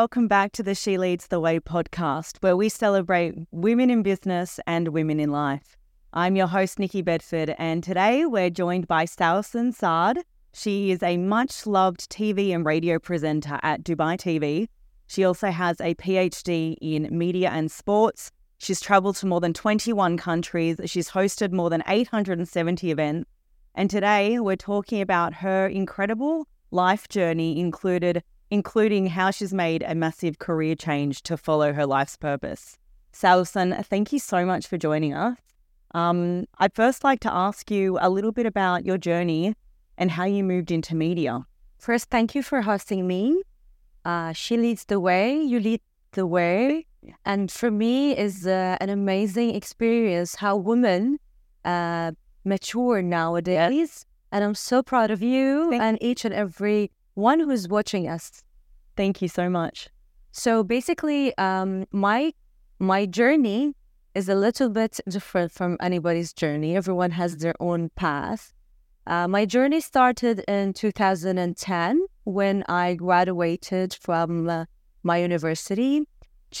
Welcome back to the She Leads the Way podcast, where we celebrate women in business and women in life. I'm your host, Nicki Bedford, and today we're joined by Sawsan Saad. She is a much loved TV and radio presenter at Dubai TV. She also has a PhD in media and sports. She's traveled to more than 21 countries. She's hosted more than 870 events. And today we're talking about her incredible life journey, included including how she's made a massive career change to follow her life's purpose. Sawsan, thank you so much for joining us. Um, I'd first like to ask you a little bit about your journey and how you moved into media. First, thank you for hosting me. Uh, she leads the way, you lead the way. And for me, is uh, an amazing experience how women uh, mature nowadays. And I'm so proud of you thank and each and every one who's watching us. Thank you so much. So basically, um, my my journey is a little bit different from anybody's journey. Everyone has their own path. Uh, my journey started in 2010 when I graduated from uh, my university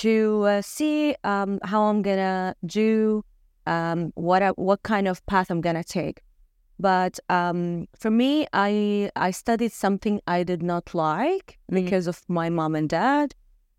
to uh, see um, how I'm gonna do, um, what I, what kind of path I'm gonna take. But um, for me, I I studied something I did not like mm-hmm. because of my mom and dad.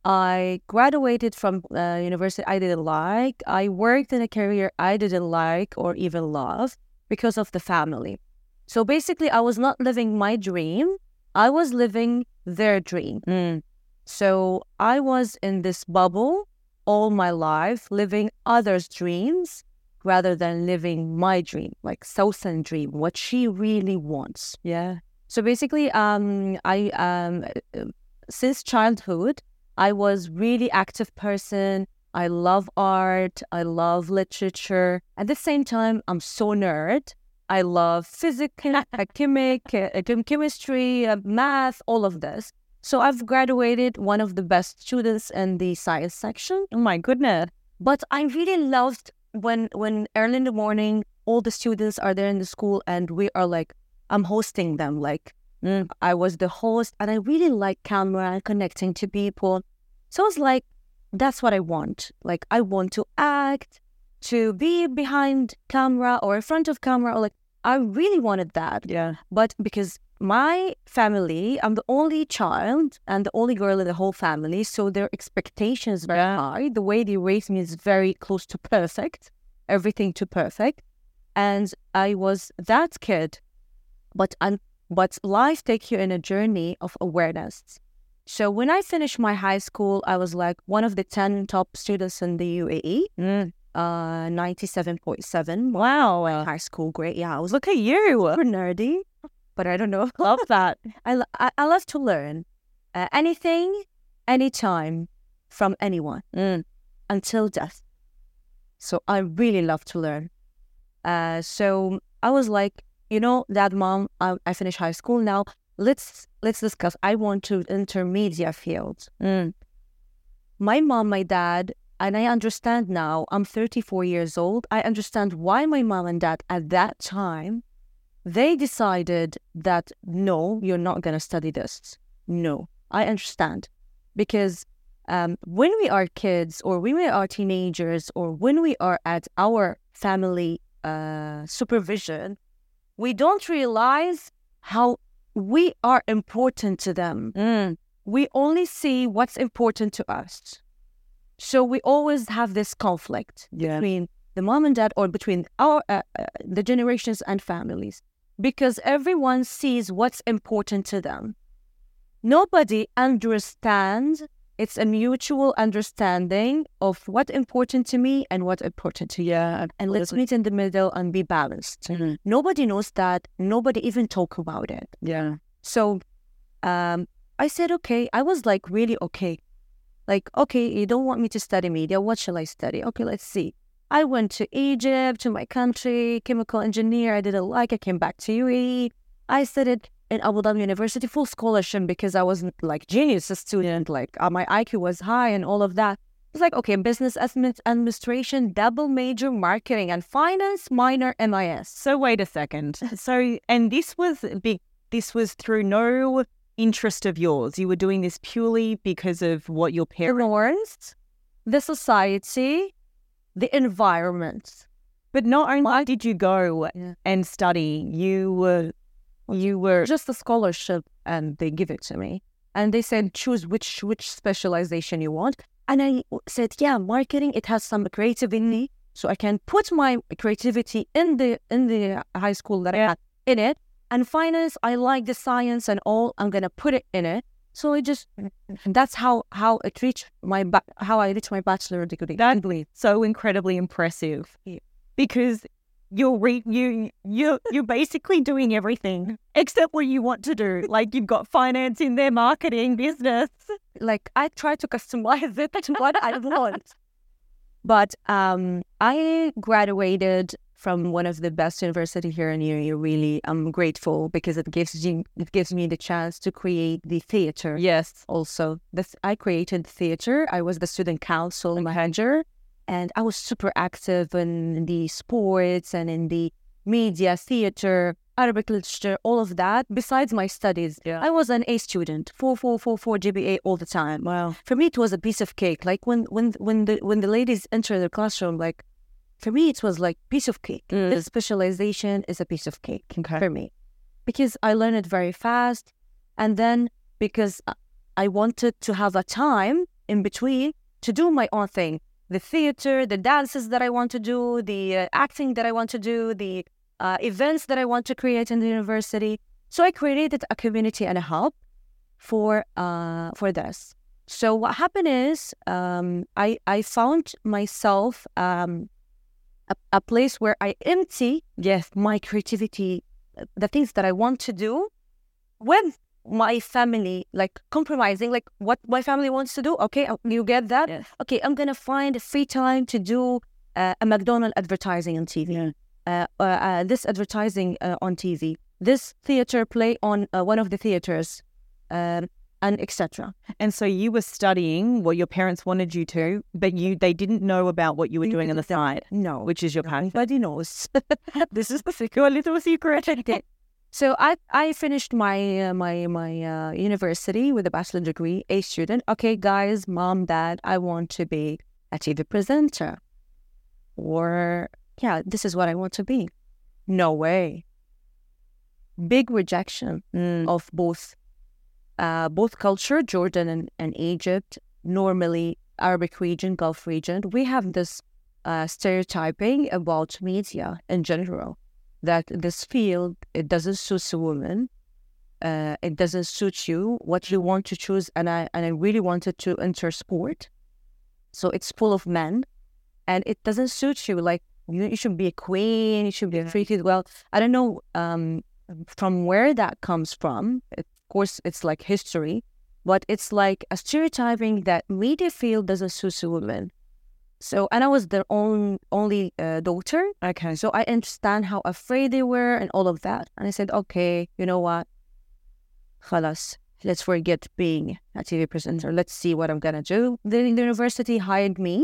I graduated from uh, university I didn't like. I worked in a career I didn't like or even love because of the family. So basically, I was not living my dream. I was living their dream. Mm. So I was in this bubble all my life, living others' dreams rather than living my dream, like Sawsan dream, what she really wants. Yeah. So basically, um, I um, uh, since childhood, I was really active person. I love art. I love literature. At the same time, I'm so nerd. I love physics, chemic, chemistry, uh, math, all of this. So I've graduated one of the best students in the science section. Oh my goodness. But I really loved when when early in the morning all the students are there in the school and we are like I'm hosting them like mm, I was the host and I really like camera and connecting to people. So it's like that's what I want. Like I want to act, to be behind camera or in front of camera or like I really wanted that. Yeah. But because my family, I'm the only child and the only girl in the whole family, so their expectations very yeah. high. The way they raised me is very close to perfect, everything to perfect. And I was that kid, but un- but life takes you in a journey of awareness. So when I finished my high school, I was like one of the ten top students in the UAE. Mm. Uh, ninety-seven point seven. Wow, high school grade. Yeah, I was look at you, super nerdy but I don't know. Love that. I, I, I love to learn uh, anything, anytime from anyone mm. until death. So I really love to learn. Uh, so I was like, you know, Dad, Mom, I, I finished high school now. Let's let's discuss. I want to enter media field. Mm. My mom, my dad, and I understand now. I'm 34 years old. I understand why my mom and dad at that time they decided that no, you're not going to study this. No, I understand. Because um, when we are kids or when we are teenagers or when we are at our family uh, supervision, we don't realize how we are important to them. Mm. We only see what's important to us. So we always have this conflict yeah. between the mom and dad or between our uh, uh, the generations and families because everyone sees what's important to them. Nobody understands. It's a mutual understanding of what's important to me and what's important to you. Yeah, And let's meet in the middle and be balanced. Mm-hmm. Nobody knows that. Nobody even talk about it. Yeah. So um, I said, okay. I was like really okay. Like, okay, you don't want me to study media. What shall I study? Okay, let's see. I went to Egypt, to my country, chemical engineer. I didn't like. I came back to UAE. I studied in Abu Dhabi University, full scholarship because I wasn't like genius student. Like uh, my IQ was high and all of that. It's like okay, business administration, double major, marketing and finance, minor MIS. So wait a second. So and this was big. This was through no interest of yours? You were doing this purely because of what your parents. the society, the environment. But not only did you go Yeah. and study, you were, you were. just a scholarship and they give it to me and they said choose which which specialization you want and i said yeah marketing it has some creativity so i can put my creativity in the in the high school that i had in it and finance i like the science and all i'm gonna put it in it so it just that's how how it reached my ba- how i reached my bachelor degree That so incredibly impressive Yeah. because you're re- you you you're basically doing everything except what you want to do. Like you've got finance in there, marketing, business. like I try to customize it to what I want. But um, I graduated from one of the best university here in UAE. Really, I'm grateful because it gives you it gives me the chance to create the theater. Yes. Also, this I created theater. I was the student council manager, and I was super active in the sports and in the media, theater, Arabic literature, all of that. Besides my studies, Yeah. I was an A student, four, four, four, four GPA all the time. Wow. For me, it was a piece of cake. Like when when when the when the ladies enter the classroom, like for me, it was like piece of cake. Mm. This specialization is a piece of cake Okay. for me because I learned it very fast, and then because I- I wanted to have a time in between to do my own thing. The theater, the dances that I want to do, the uh, acting that I want to do, the uh, events that I want to create in the university. So I created a community and a hub for uh, for this. So what happened is um, I I found myself um, a, a place where I empty Yes. my creativity, uh, the things that I want to do, with my family, like compromising, like what my family wants to do. Okay, uh, you get that? Yes. Okay, I'm gonna find free time to do uh, a McDonald advertising on TV. Uh, uh, uh, this advertising uh, on TV. This theater play on uh, one of the theaters, um, and etc. And so you were studying what your parents wanted you to, but you they didn't know about what you were They doing on the side, No, which is your passion. nobody knows. this is the secret little secret. So I I finished my uh, my my uh, university with a bachelor degree, A student. Okay, guys, mom, dad, I want to be a TV presenter, or yeah, this is what I want to be. No way. Big rejection Mm. of both uh, both culture, Jordan and, and Egypt. Normally, Arabic region, Gulf region, we have this uh, stereotyping about media in general that this field it doesn't suit a woman. Uh, it doesn't suit you what you want to choose, and I and I really wanted to enter sport, so it's full of men, and it doesn't suit you. Like you, you should be a queen, you should be Yeah. treated well. I don't know um, from where that comes from. Of course, it's like history, but it's like a stereotyping that media field doesn't suit a woman. So, and I was their own only uh, daughter, Okay. so I understand how afraid they were and all of that. And I said, okay, you know what? Khalas, let's forget being a TV presenter. Let's see what I'm gonna do. Then the university hired me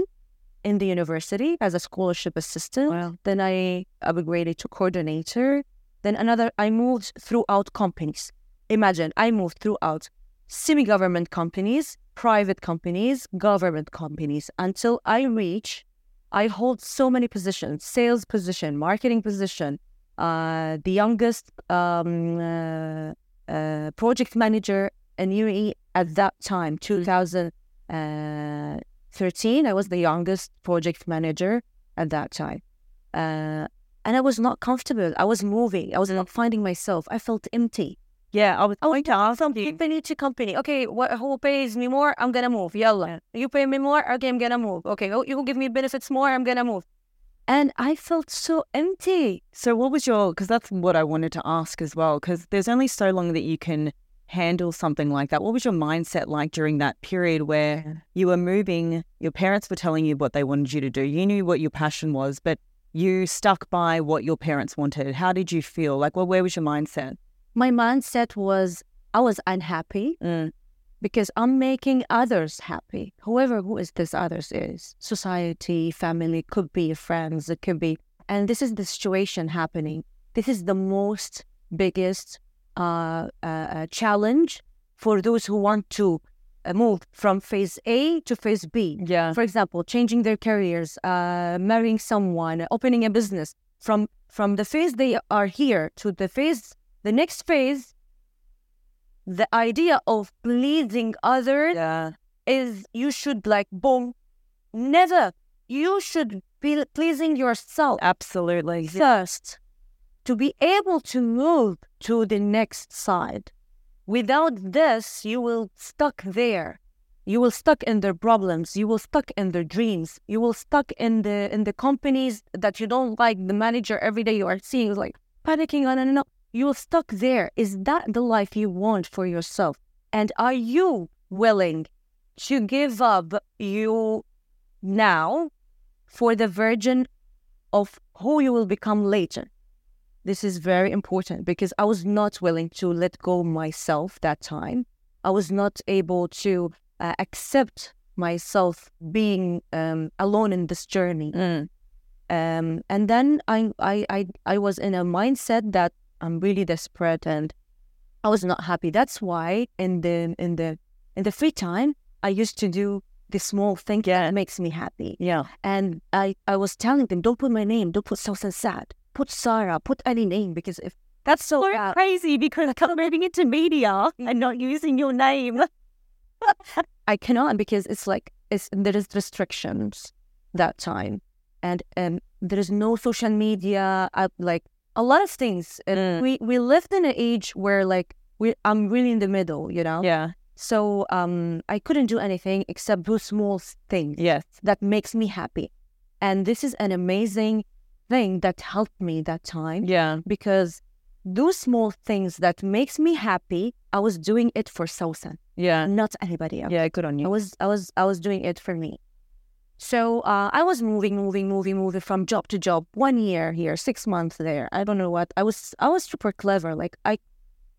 in the university as a scholarship assistant. Wow. Then I upgraded to coordinator. Then another, I moved throughout companies. Imagine I moved throughout semi-government companies, private companies, government companies until I reach. I hold so many positions: sales position, marketing position, uh, the youngest um, uh, uh, project manager in UAE at that time, 2013. I was the youngest project manager at that time. Uh, and I was not comfortable. I was moving. I was not finding myself. I felt empty. Yeah, I was going to ask from you. company to company. Okay, what, who pays me more? I'm gonna move. Yalla. You pay me more? Okay, I'm gonna move. Okay, oh, you give me benefits more? I'm gonna move. And I felt so empty. So, what was your? Because that's what I wanted to ask as well. Because there's only so long that you can handle something like that. What was your mindset like during that period where you were moving? Your parents were telling you what they wanted you to do. You knew what your passion was, but you stuck by what your parents wanted. How did you feel? Like, well, where was your mindset? My mindset was I was unhappy Mm. because I'm making others happy. Whoever who is this others is society, family, could be friends, it could be, and this is the situation happening. This is the most biggest uh, uh, uh, challenge for those who want to uh, move from phase A to phase B. Yeah. For example, changing their careers, uh, marrying someone, opening a business. From from the phase they are here to the phase, the next phase, the idea of pleasing others Yeah. is you should like boom, never. You should be pleasing yourself Absolutely. first to be able to move to the next side. Without this, you will stuck there. You will stuck in their problems. You will stuck in their dreams. You will stuck in the in the companies that you don't like. The manager every day you are seeing is like panicking on and on. You will stuck there. Is that the life you want for yourself? And are you willing to give up you now for the version of who you will become later. This is very important because I was not willing to let go myself that time. I was not able to uh, accept myself being um, alone in this journey. Mm. Um, and then I, I, I, I was in a mindset that I'm really desperate and I was not happy. That's why in the in the in the free time I used to do the small thing yeah. that makes me happy. Yeah. And I, I was telling them, don't put my name, don't put Sawsan Saad, put Sarah, put any name because if That's so Yeah. crazy because I'm moving into media and not using your name. I cannot because it's like it's there is restrictions that time, and um, there is no social media. Uh, like a lot of things. And Mm. We we lived in an age where like we I'm really in the middle, you know. Yeah. So um, I couldn't do anything except do small things Yes. that makes me happy, and this is an amazing thing that helped me that time Yeah. because those small things that makes me happy, I was doing it for Sawsan, Yeah. not anybody else. Yeah. Good on I you. was I was I was doing it for me. So uh, I was moving, moving, moving, moving from job to job. One year here, six months there. I don't know what. I was I was super clever. Like I,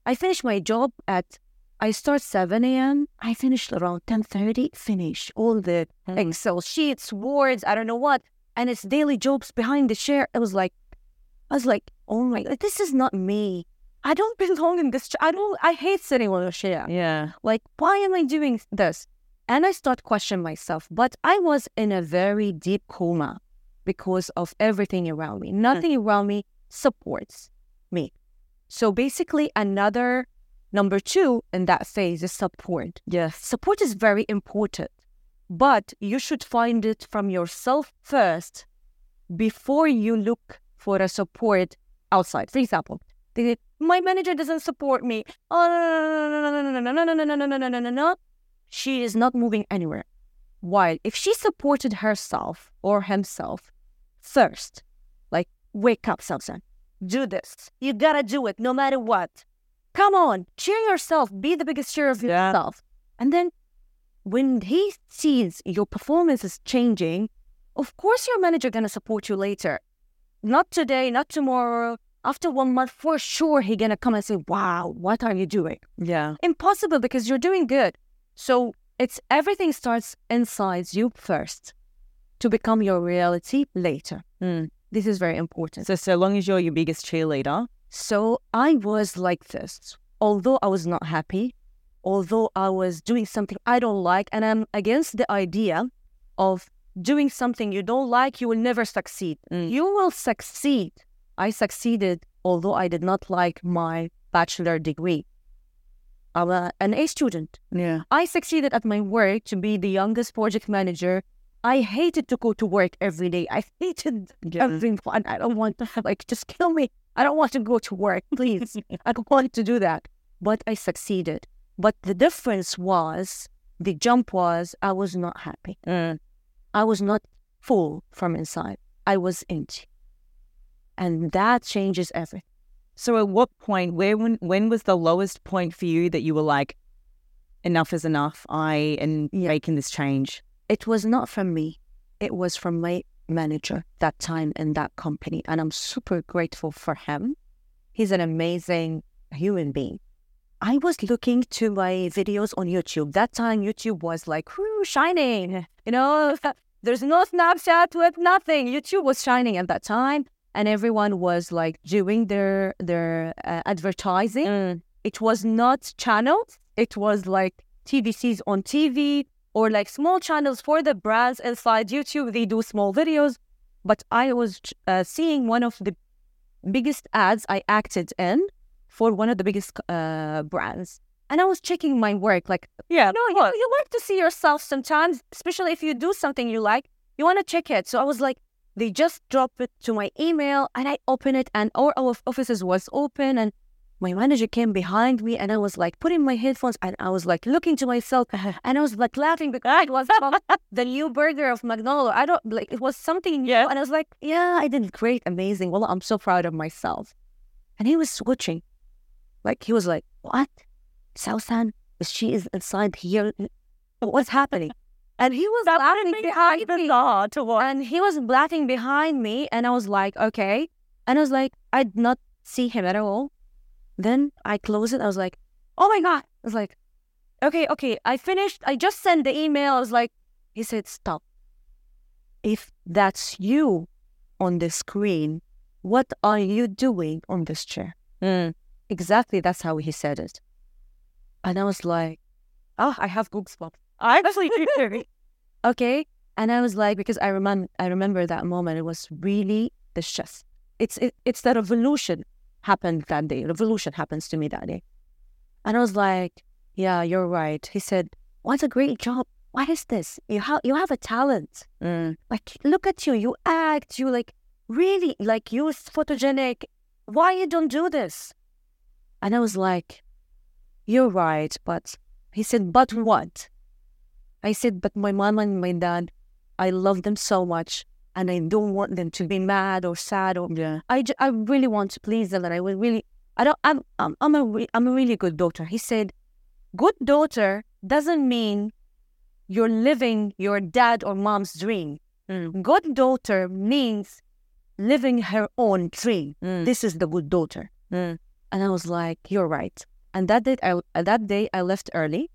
I finished my job at. I start seven a.m. I finished around ten thirty. Finish all the Mm. Excel sheets, words. I don't know what, and it's daily jobs behind the chair. I was like, I was like, oh my, god, this is not me. I don't belong in this. ch- I don't. I hate sitting on a chair. Yeah. Like, why am I doing this? And I start questioning myself. But I was in a very deep coma because of everything around me. Nothing around me supports me. So basically, another number two in that phase is support. Yes. Support is very important, but you should find it from yourself first before you look for a support outside. For example, my manager doesn't support me. Oh no no no no no no no no no no no no no no no. She is not moving anywhere. While if she supported herself or himself first, like wake up, Sawsan, do this. You gotta do it no matter what. Come on, cheer yourself. Be the biggest cheer of Yeah. yourself. And then when he sees your performance is changing, of course your manager gonna support you later. Not today, not tomorrow. After one month, for sure he gonna come and say, "Wow, what are you doing?" Yeah. Impossible because you're doing good. So it's everything starts inside you first to become your reality later. Mm. This is very important. So so long as you're your biggest cheerleader. So I was like this. Although I was not happy, although I was doing something I don't like, and I'm against the idea of doing something you don't like, you will never succeed. Mm. You will succeed. I succeeded, although I did not like my bachelor degree. I'm a, an A student. Yeah. I succeeded at my work to be the youngest project manager. I hated to go to work every day. I hated Yeah. everyone. I don't want to like just kill me. I don't want to go to work, please. I don't want to do that. But I succeeded. But the difference was the jump was I was not happy. Mm. I was not full from inside. I was empty. And that changes everything. So at what point, where when when was the lowest point for you that you were like, enough is enough. I am Yeah. making this change. It was not from me. It was from my manager that time in that company. And I'm super grateful for him. He's an amazing human being. I was looking to my videos on YouTube. That time, YouTube was like, whoo, shining. You know, there's no Snapchat with nothing. YouTube was shining at that time. And everyone was like doing their their uh, advertising. Mm. It was not channels. it was like TVCs on TV or like small channels for the brands inside YouTube. They do small videos. But I was uh, seeing one of the biggest ads I acted in for one of the biggest uh, brands. And I was checking my work, like, Yeah. no, you, you like to see yourself sometimes, especially if you do something you like, you want to check it. So I was like, they just dropped it to my email and I opened it and all our offices was open and my manager came behind me and I was like putting my headphones and I was like looking to myself and I was like laughing because it was oh, the new burger of McDonald's. I don't like it was something new Yeah. and I was like, yeah, I did great, amazing. Well, I'm so proud of myself. And he was watching. Like he was like, What? Sawsan? She is inside here. What's happening? And he was laughing behind me. to watch. And he was laughing behind me, and I was like, okay. And I was like, I did not see him at all. Then I closed it. I was like, oh my God. I was like, okay, okay. I finished. I just sent the email. I was like, he said, stop. If that's you on the screen, what are you doing on this chair? Mm. Exactly. That's how he said it. And I was like, oh, I have goosebumps. I actually do okay and i was like because i remember i remember that moment it was really the stress. It's it, it's the revolution happened that day revolution happens to me that day. And i was like yeah you're right. He said what a great job. What is this? You have you have a talent. Mm. like look at you. You act. You like really like you're photogenic. Why you don't do this? And i was like you're right but he said but what i said but my mom and my dad i love them so much and i don't want them to be mad or sad or Yeah. I, I really want to please them and i will really i don't i'm i'm, I'm a re- i'm a really good daughter he said good daughter doesn't mean you're living your dad or mom's dream Mm. good daughter means living her own dream. Mm. This is the good daughter. Mm. And I was like, you're right. And that day, I, that day I left early,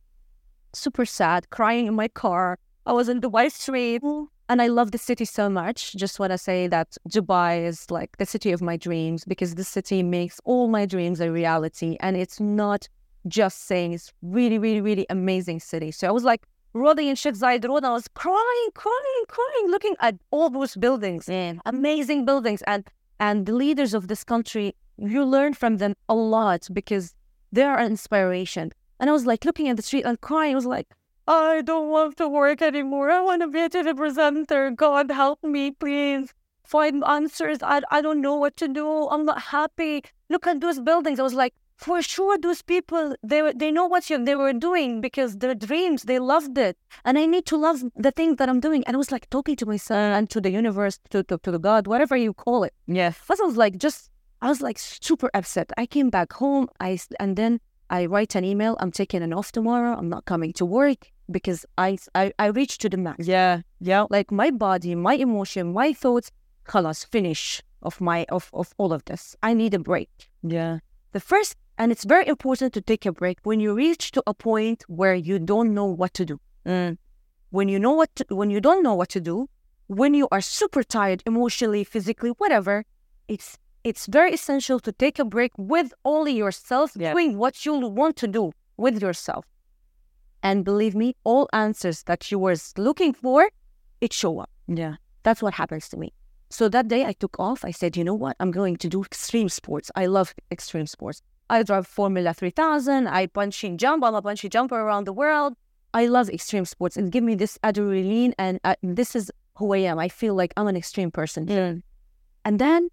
super sad, crying in my car. I was in Dubai Street and I love the city so much. Just want to say that Dubai is like the city of my dreams because the city makes all my dreams a reality. And it's not just saying it's really, really, really amazing city. So I was like rolling in Sheikh Zayed Road. And I was crying, crying, crying, looking at all those buildings Mm. amazing buildings and and the leaders of this country you learn from them a lot because they are an inspiration and i was like looking at the street and crying i was like I don't want to work anymore. I want to be a TV presenter. God help me, please. find answers I, I don't know what to do i'm not happy look at those buildings i was like for sure those people they they know what you, they were doing because their dreams they loved it and i need to love the things that i'm doing and i was like talking to myself and to the universe to, to, to the god whatever you call it Yes. I was like, just, I was like super upset. I came back home, I, and then I write an email, I'm taking an off tomorrow, I'm not coming to work because I I, I reach to the max. Yeah. Yeah. Like my body, my emotion, my thoughts, colors, finish of my of, of all of this. I need a break. Yeah. The first and it's very important to take a break when you reach to a point where you don't know what to do. Mm. When you know what to, when you don't know what to do, when you are super tired emotionally, physically, whatever, it's it's very essential to take a break with only yourself Yeah. doing what you want to do with yourself and believe me all answers that you were looking for it show up Yeah. that's what happens to me so that day i took off i said you know what i'm going to do extreme sports i love extreme sports i drive formula 3000 i bungee jump i'm a bungee jumper around the world I love extreme sports. and give me this adrenaline, and uh, this is who I am. I feel like I'm an extreme person. Mm. And then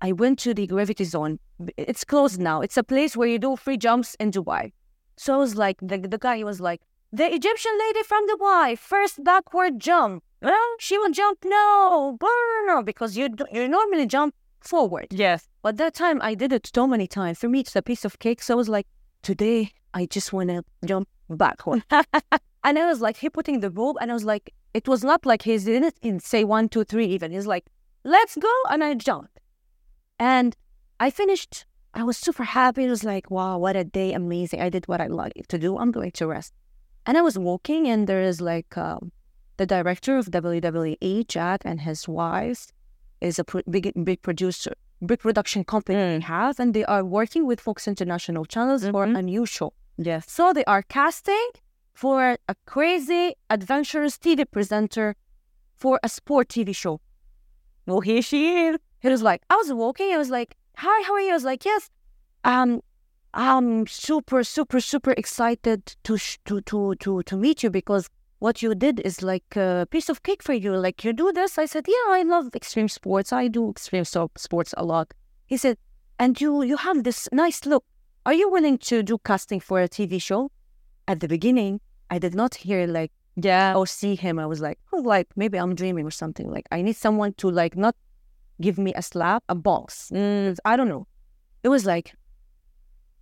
I went to the gravity zone. It's closed now. It's a place where you do free jumps in Dubai. So I was like, the, the guy was like, the Egyptian lady from Dubai, first backward jump. Well, she will jump no, no, because you you normally jump forward. Yes. But that time I did it so many times. For me, it's a piece of cake. So I was like, today I just want to jump backward. and I was like, he putting the rope, and I was like, it was not like he didn't in say one, two, three even. He's like, let's go, and I jumped. And I finished. I was super happy. It was like, wow, what a day, amazing. I did what I like to do. I'm going to rest. And I was walking, and there is like um, the director of WWE, Jack, and his wife is a pro- big, big producer, big production company they have, and they are working with Fox International channels for Mhm. a new show. Yes. So they are casting for a crazy, adventurous TV presenter for a sport TV show. Well, here she is. He was like, I was walking. I was like, "Hi, how are you?" I was like, "Yes, um, I'm super, super, super excited to sh- to to to to meet you because what you did is like a piece of cake for you. Like you do this." I said, "Yeah, I love extreme sports. I do extreme so- sports a lot." He said, "And you you have this nice look. Are you willing to do casting for a TV show?" At the beginning, I did not hear like Yeah. or see him. I was like, oh, like maybe I'm dreaming or something. Like I need someone to like not give me a slap, a box. Mm. I don't know. It was like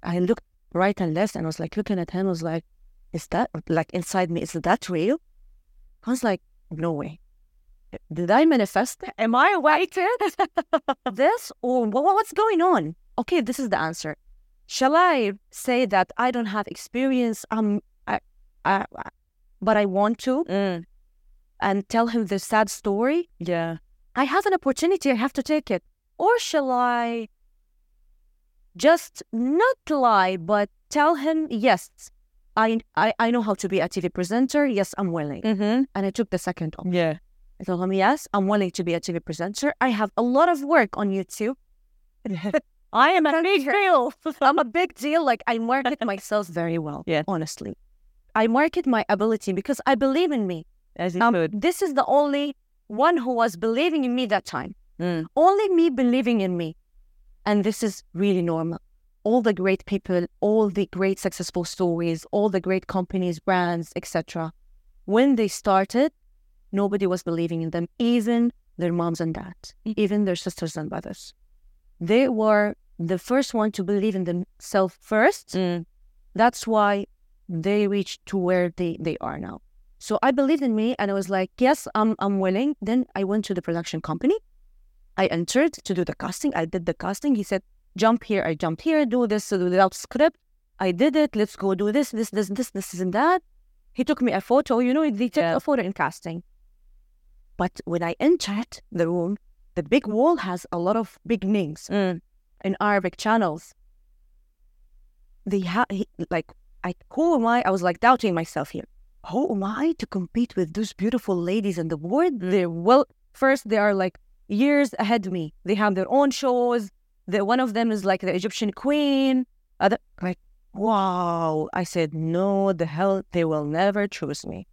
I looked right and left and I was like looking at him. I was like, is that like inside me? Is that real? I was like, no way. Did I manifest it? Am I awaited? this or what's going on? Okay, this is the answer. Shall I say that I don't have experience? Um, I, I, I- but I want to Mm. and tell him the sad story. Yeah. I have an opportunity. I have to take it. Or shall I just not lie, but tell him, yes, I, I, I know how to be a TV presenter. Yes, I'm willing. Mm-hmm. And I took the second option. Yeah. I told him, yes, I'm willing to be a TV presenter. I have a lot of work on YouTube. I am a big deal. I'm a big deal. Like I market myself very well. Yeah. Honestly. I market my ability because I believe in me. As you Um, this is the only one who was believing in me that time. Mm. Only me believing in me. And this is really normal. All the great people, all the great successful stories, all the great companies, brands, etc. When they started, nobody was believing in them, even their moms and dads, even their sisters and brothers. They were the first one to believe in themselves first. Mm. That's why they reached to where they, they are now. So I believed in me and I was like, yes, I'm I'm willing. Then I went to the production company. I entered to do the casting. I did the casting. He said, jump here. I jumped here, do this so without script. I did it. Let's go do this, this, this, this, this, and that. He took me a photo. You know, they took Yeah. a photo in casting. But when I entered the room, the big wall has a lot of big names Mm. in Arabic channels. They have like I who am I? I was like doubting myself here. Who am I to compete with those beautiful ladies on the board? They're well first they are like years ahead of me. They have their own shows. The one of them is like the Egyptian queen. Other like wow. I said, no, the hell they will never choose me.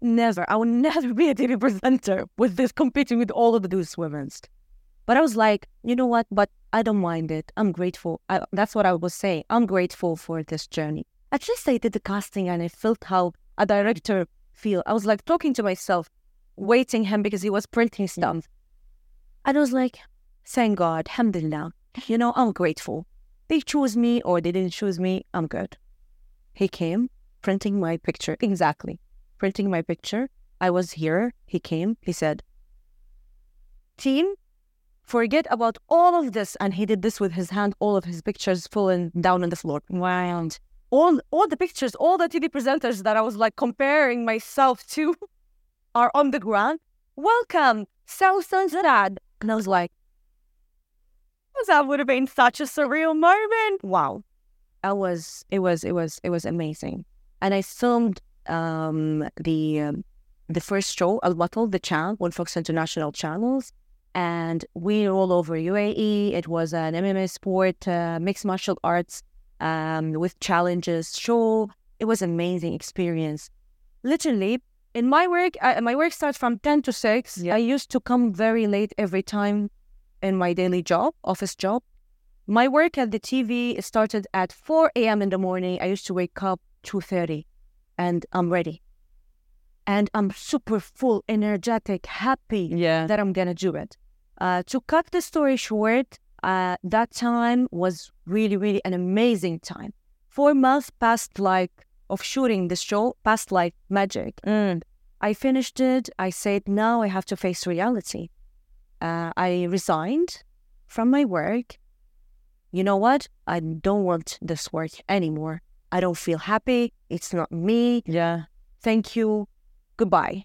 Never. I will never be a TV presenter with this competing with all of those women. But I was like, you know what? But I don't mind it. I'm grateful. I, that's what I was saying. I'm grateful for this journey. At least I did the casting and I felt how a director feel. I was like talking to myself, waiting him because he was printing stuff. And I was like, thank God, alhamdulillah. You know, I'm grateful. They chose me or they didn't choose me. I'm good. He came printing my picture. Exactly. Printing my picture. I was here. He came. He said, team, forget about all of this. And he did this with his hand, all of his pictures falling down on the floor. Wow. All, all the pictures, all the TV presenters that I was like comparing myself to are on the ground. Welcome, Sawsan Saad. And I was like, That would have been such a surreal moment. wow. I was, it was, it was, it was amazing. And I filmed um, the um, the first show, Al Batal, the channel, on Fox International channels. And we're all over UAE. It was an MMA sport, uh, mixed martial arts um, with challenges show. It was amazing experience. Literally, in my work, uh, my work starts from 10 to 6. Yeah. I used to come very late every time in my daily job, office job. My work at the TV started at 4 a.m. in the morning. I used to wake up 2.30 and I'm ready. And I'm super full, energetic, happy Yeah. that I'm gonna do it. Uh, to cut the story short, uh, that time was really, really an amazing time. Four months passed like of shooting the show, passed like magic. Mm. I finished it. I said, now I have to face reality. Uh, I resigned from my work. You know what? I don't want this work anymore. I don't feel happy. It's not me. Yeah. Thank you. Goodbye.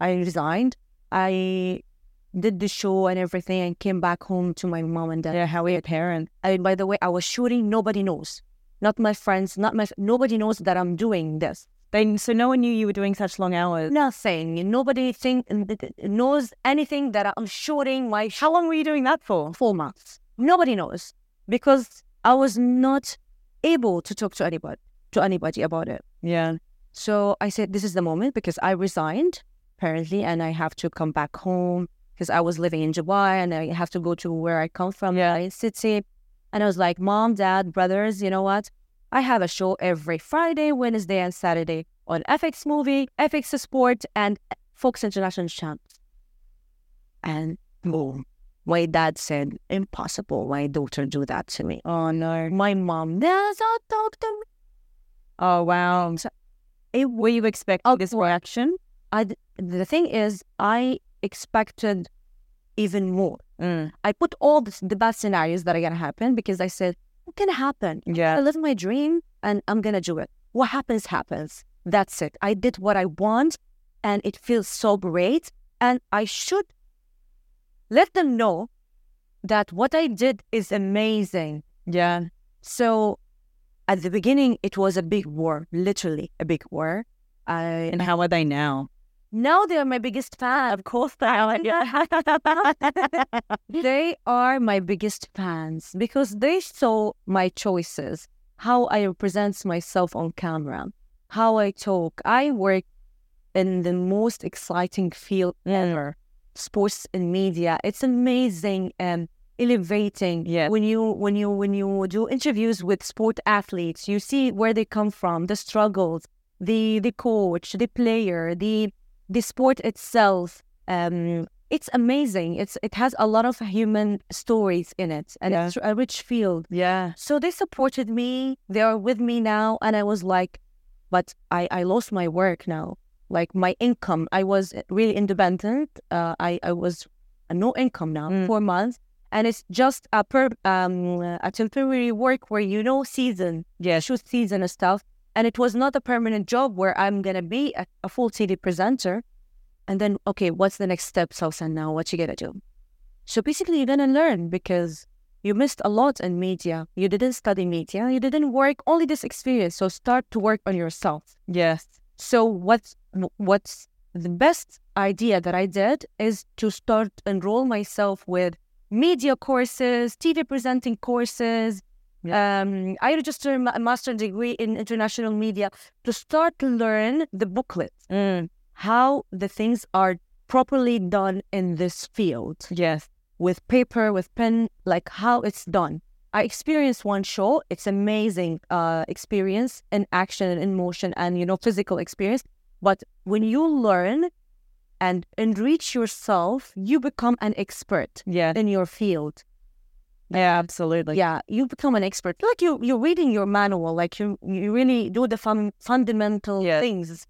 I resigned. I did the show and everything and came back home to my mom and dad. Yeah. How we a parent. I mean, by the way, I was shooting, nobody knows. not my friends, not my nobody knows that I'm doing this. They, so no one knew you were doing such long hours. Nothing. Nobody think knows anything that I'm shooting my. How long were you doing that for? Four months. Nobody knows because I was not able to talk to anybody to anybody about it. Yeah. So I said, this is the moment because I resigned apparently, and I have to come back home because I was living in Dubai and I have to go to where I come from, yeah, city. And I was like, Mom, Dad, brothers, you know what? I have a show every Friday, Wednesday, and Saturday on FX Movie, FX Sport, and Fox International channels. And boom, my dad said, impossible. My daughter do that to me. Oh no. My mom does not talk to me. Oh wow. So, it, were you expecting this reaction? I, the thing is, I expected even more. Mm. I put all the, the bad scenarios that are gonna happen because I said, what can happen? Yeah. I live my dream and I'm gonna do it. What happens, happens. That's it. I did what I want and it feels so great. And I should let them know that what I did is amazing. Yeah. So at the beginning, it was a big war, literally a big war. I, and how are they now? Now they are my biggest fan. Of course they are. they are my biggest fans because they saw my choices, how I represent myself on camera, how I talk. I work in the most exciting field ever, sports and media. It's amazing and elevating. Yeah. When you when you when you do interviews with sport athletes, you see where they come from, the struggles, the the coach, the player, the the sport itself, um, it's amazing. It's it has a lot of human stories in it, and yeah. it's a rich field. Yeah. So they supported me. They are with me now, and I was like, but I I lost my work now. Like my income, I was really independent. Uh, I I was no income now, mm. four months, and it's just a per um a temporary work where you know season, yeah, shoot season and stuff. And it was not a permanent job where I'm going to be a, a, full TV presenter. And then, okay, what's the next step, Sawsan, now? What you going to do? So basically, you're going to learn because you missed a lot in media. You didn't study media. You didn't work only this experience. So start to work on yourself. Yes. So what's what's the best idea that I did is to start enroll myself with media courses, TV presenting courses, yeah. Um, I registered a master degree in international media to start to learn the booklet, mm. how the things are properly done in this field. Yes. With paper, with pen, like how it's done. I experienced one show. It's amazing uh, experience in action and in motion and, you know, physical experience. But when you learn and enrich yourself, you become an expert yeah. in your field. Yeah, absolutely. Yeah, you become an expert. Like you, you're reading your manual. Like you, you really do the fun, fundamental yeah. things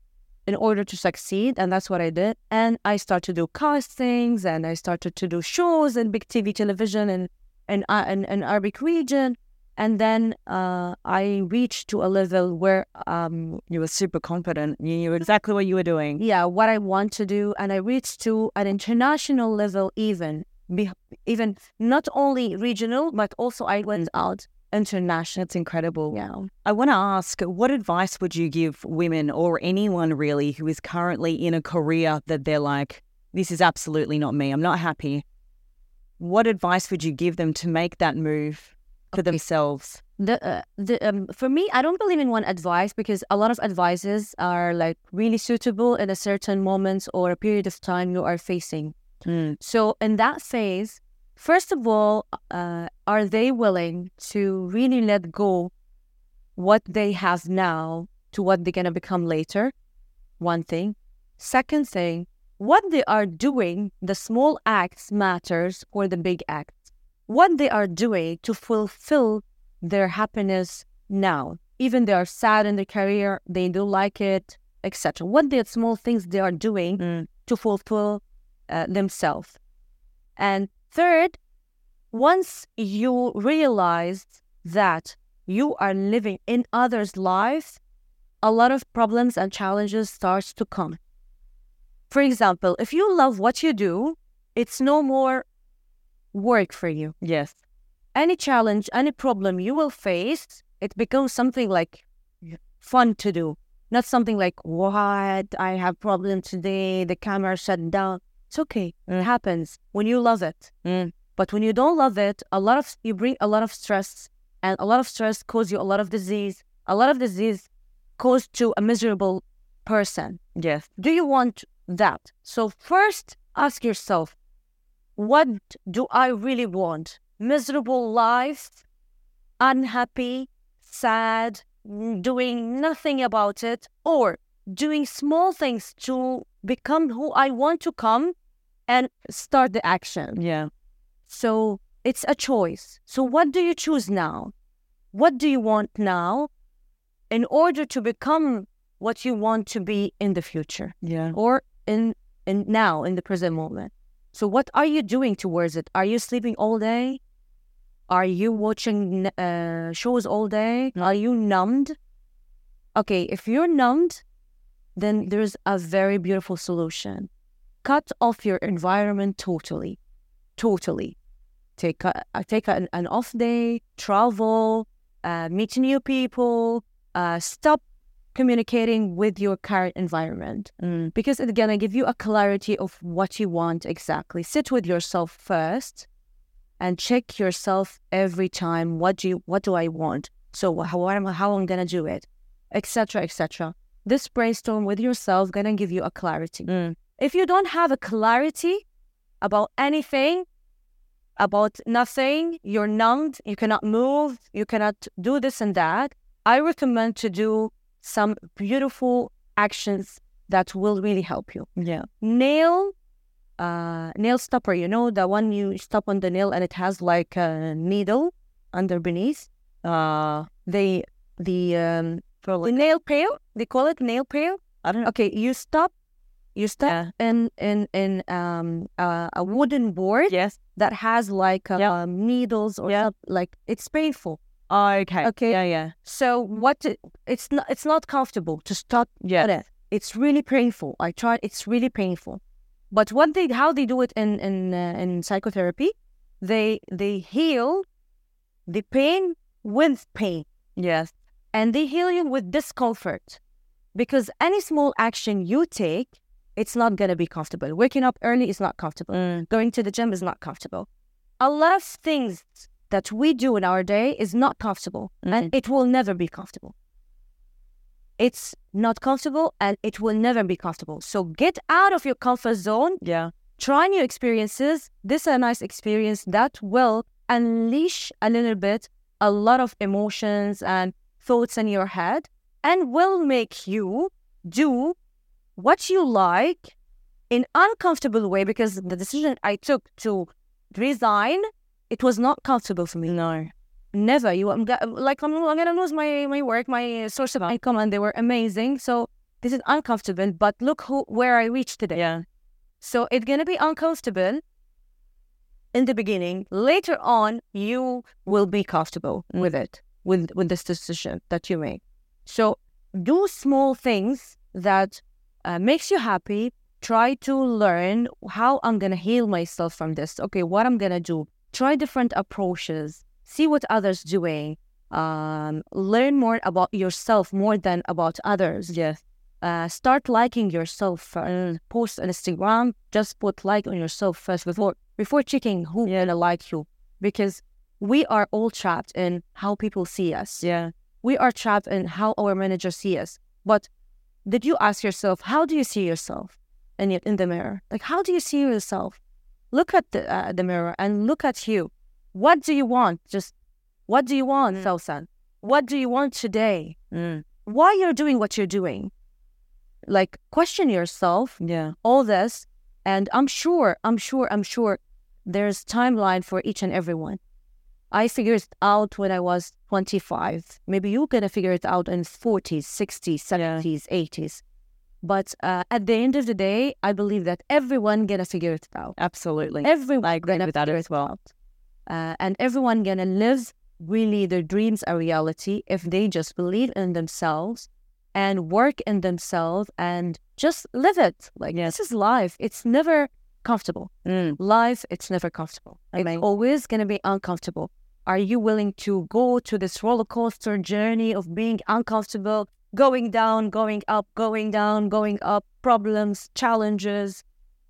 in order to succeed, and that's what I did. And I started to do castings, and I started to do shows in big TV, television, and and uh, in, in Arabic region. And then uh, I reached to a level where um, you were super confident. You knew exactly what you were doing. Yeah, what I want to do, and I reached to an international level even be, even not only regional, but also I went out international. It's incredible. Yeah. I want to ask, what advice would you give women or anyone really who is currently in a career that they're like, this is absolutely not me. I'm not happy. What advice would you give them to make that move for okay. themselves? The, uh, the um, for me, I don't believe in one advice because a lot of advices are like really suitable in a certain moment or a period of time you are facing. Mm. So in that phase, first of all, uh, are they willing to really let go what they have now to what they're gonna become later? One thing. Second thing, what they are doing, the small acts matters or the big acts. What they are doing to fulfill their happiness now. Even they are sad in their career, they do like it, etc. What the small things they are doing mm. to fulfill uh, themselves. And third, once you realize that you are living in others' lives, a lot of problems and challenges starts to come. For example, if you love what you do, it's no more work for you. Yes. Any challenge, any problem you will face, it becomes something like fun to do, not something like what I have problem today. The camera shut down. It's okay. It happens when you love it. Mm. But when you don't love it, a lot of you bring a lot of stress, and a lot of stress cause you a lot of disease. A lot of disease cause to a miserable person. Yes. Do you want that? So first, ask yourself, what do I really want? Miserable life, unhappy, sad, doing nothing about it, or doing small things to become who I want to come and start the action. Yeah. So it's a choice. So what do you choose now? What do you want now in order to become what you want to be in the future Yeah. or in in now in the present moment? So what are you doing towards it? Are you sleeping all day? Are you watching uh, shows all day? Are you numbed? Okay, if you're numbed, then there's a very beautiful solution. Cut off your environment totally, totally. Take a, uh, take an, an off day, travel, uh, meet new people, uh, stop communicating with your current environment Mm. because it's gonna give you a clarity of what you want exactly. Sit with yourself first and check yourself every time. What do you, what do I want? So how am how I'm gonna do it, etc. etc. This brainstorm with yourself gonna give you a clarity. Mm. If you don't have a clarity about anything, about nothing, you're numbed, you cannot move, you cannot do this and that. I recommend to do some beautiful actions that will really help you. Yeah. Nail, uh, nail stopper. You know the one you stop on the nail and it has like a needle under beneath. Uh, The the um for the like, nail pail. They call it nail pail. I don't know. Okay, you stop. You stop Yeah. in in in um uh, a wooden board Yes. that has like uh, um, needles or Yeah. like it's painful. Oh, okay. Okay. Yeah. Yeah. So what? It's not it's not comfortable to stop Yeah. It's really painful. I tried. It's really painful. But what they how they do it in in uh, in psychotherapy, they they heal the pain with pain, Yes. And they heal you with discomfort, because any small action you take, it's not gonna be comfortable. Waking up early is not comfortable. Mm. Going to the gym is not comfortable. A lot of things that we do in our day is not comfortable, and it will never be comfortable. It's not comfortable and it will never be comfortable. So get out of your comfort zone, Yeah. try new experiences. This is a nice experience that will unleash a little bit a lot of emotions and thoughts in your head and will make you do what you like in uncomfortable way because the decision I took to resign it was not comfortable for me No. never you I'm like I'm, I'm gonna lose my my work my source of income and they were amazing so this is uncomfortable but look who where I reached today Yeah. so it's gonna be uncomfortable in the beginning later on you will be comfortable Mm. with it with with this decision that you make. So do small things that uh, makes you happy. Try to learn how i'm gonna heal myself from this. Okay what i'm gonna do. Try different approaches. See what others doing. Um, learn more about yourself more than about others. Yes. uh, start liking yourself uh, post on instagram. Just put like on yourself first before before checking who gonna like you. Because we are all trapped in how people see us Yeah. we are trapped in how our managers see us. But did you ask yourself, how do you see yourself in, in the mirror? Like, how do you see yourself? Look at the, uh, the mirror and look at you. What do you want? Just what do you want, Mm. Felsan? What do you want today? Mm. Why you're doing what you're doing? Like, question yourself Yeah. all this, and I'm sure, I'm sure, I'm sure there's timeline for each and every one. I figured it out when I was 25. Maybe you're gonna figure it out in 40s, 60s, 70s, 80s. But uh, at the end of the day, I believe that everyone gonna figure it out. Absolutely. Everyone I agree with that figure as it well. out. Uh, and everyone gonna live really their dreams a reality if they just believe in themselves and work in themselves and just live it. Like Yes. this is life. It's never comfortable. Mm. Life, it's never comfortable. Amazing. It's always gonna be uncomfortable. Are you willing to go to this roller coaster journey of being uncomfortable, going down, going up, going down, going up, problems, challenges?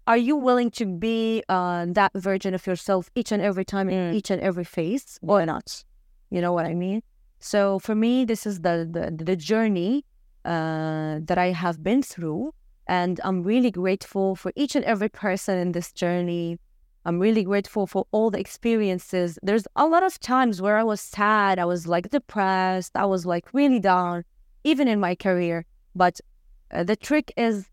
Are you willing to be uh, that version of yourself each and every time in each and every phase or not? You know what I mean? So for me, this is the the, the journey uh, that I have been through, and I'm really grateful for each and every person in this journey. I'm really grateful for all the experiences. There's a lot of times where I was sad, I was like depressed, I was like really down, even in my career. But uh, the trick is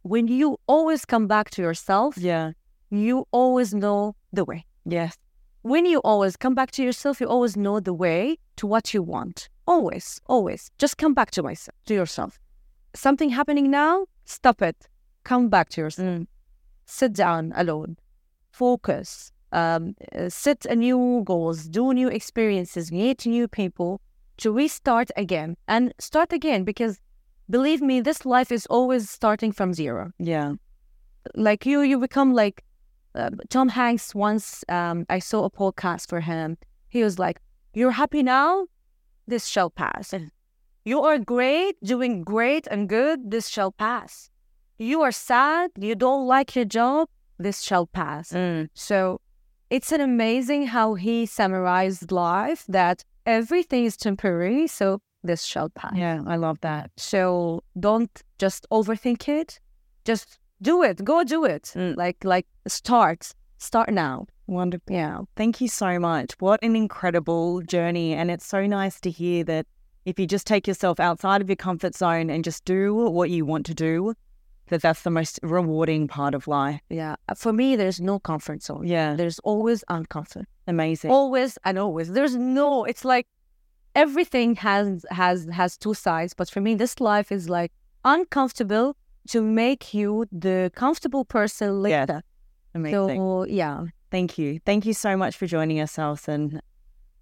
when you always come back to yourself, Yeah. you always know the way. Yes. When you always come back to yourself, you always know the way to what you want. Always, always. Just come back to myself, to yourself. Something happening now, stop it. Come back to yourself. Mm. Sit down alone. Focus. Um, uh, set a new goals, do new experiences, meet new people to restart again. And start again because believe me, this life is always starting from zero. Yeah. like you you become like uh, tom hanks once um, i saw a podcast for him. He was like you're happy now? This shall pass. You are great doing great and good. This shall pass. You are sad. You don't like your job this shall pass Mm. so it's an amazing how he summarized life that everything is temporary so this shall pass Yeah. I love that. so don't just overthink it. Just do it. Go do it. Mm. Like like start. Start now. Wonderful. Yeah. Thank you so much. What an incredible journey. And it's so nice to hear that if you just take yourself outside of your comfort zone and just do what you want to do, that that's the most rewarding part of life. Yeah. For me, there's no comfort zone. Yeah. There's always uncomfort. Amazing. Always and always. There's no. It's like everything has has has two sides. But for me, this life is like uncomfortable to make you the comfortable person Yeah. later. Amazing. So yeah. Thank you. Thank you so much for joining us, Alison.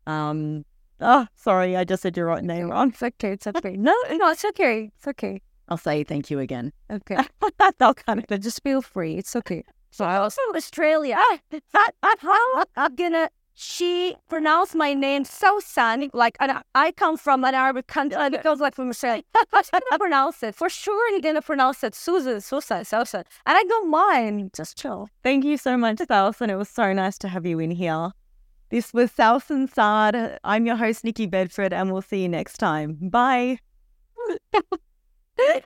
Um, oh, sorry, I just said your right name wrong. It's okay. It's okay. no, no, it's okay. It's okay. I'll say thank you again. Okay. They'll kind But just feel free. It's okay. So I was from Australia. How I'm gonna she pronounced my name so sun like and I- come from an Arabic country and it goes like from Australia. How's she gonna pronounce it? For sure you're gonna pronounce it Susan, Susan, Susan. And I don't mind. Just chill. Thank you so much, Sawsan. It was so nice to have you in here. This was Sawsan Saad. I'm your host, Nicki Bedford, and we'll see you next time. Bye.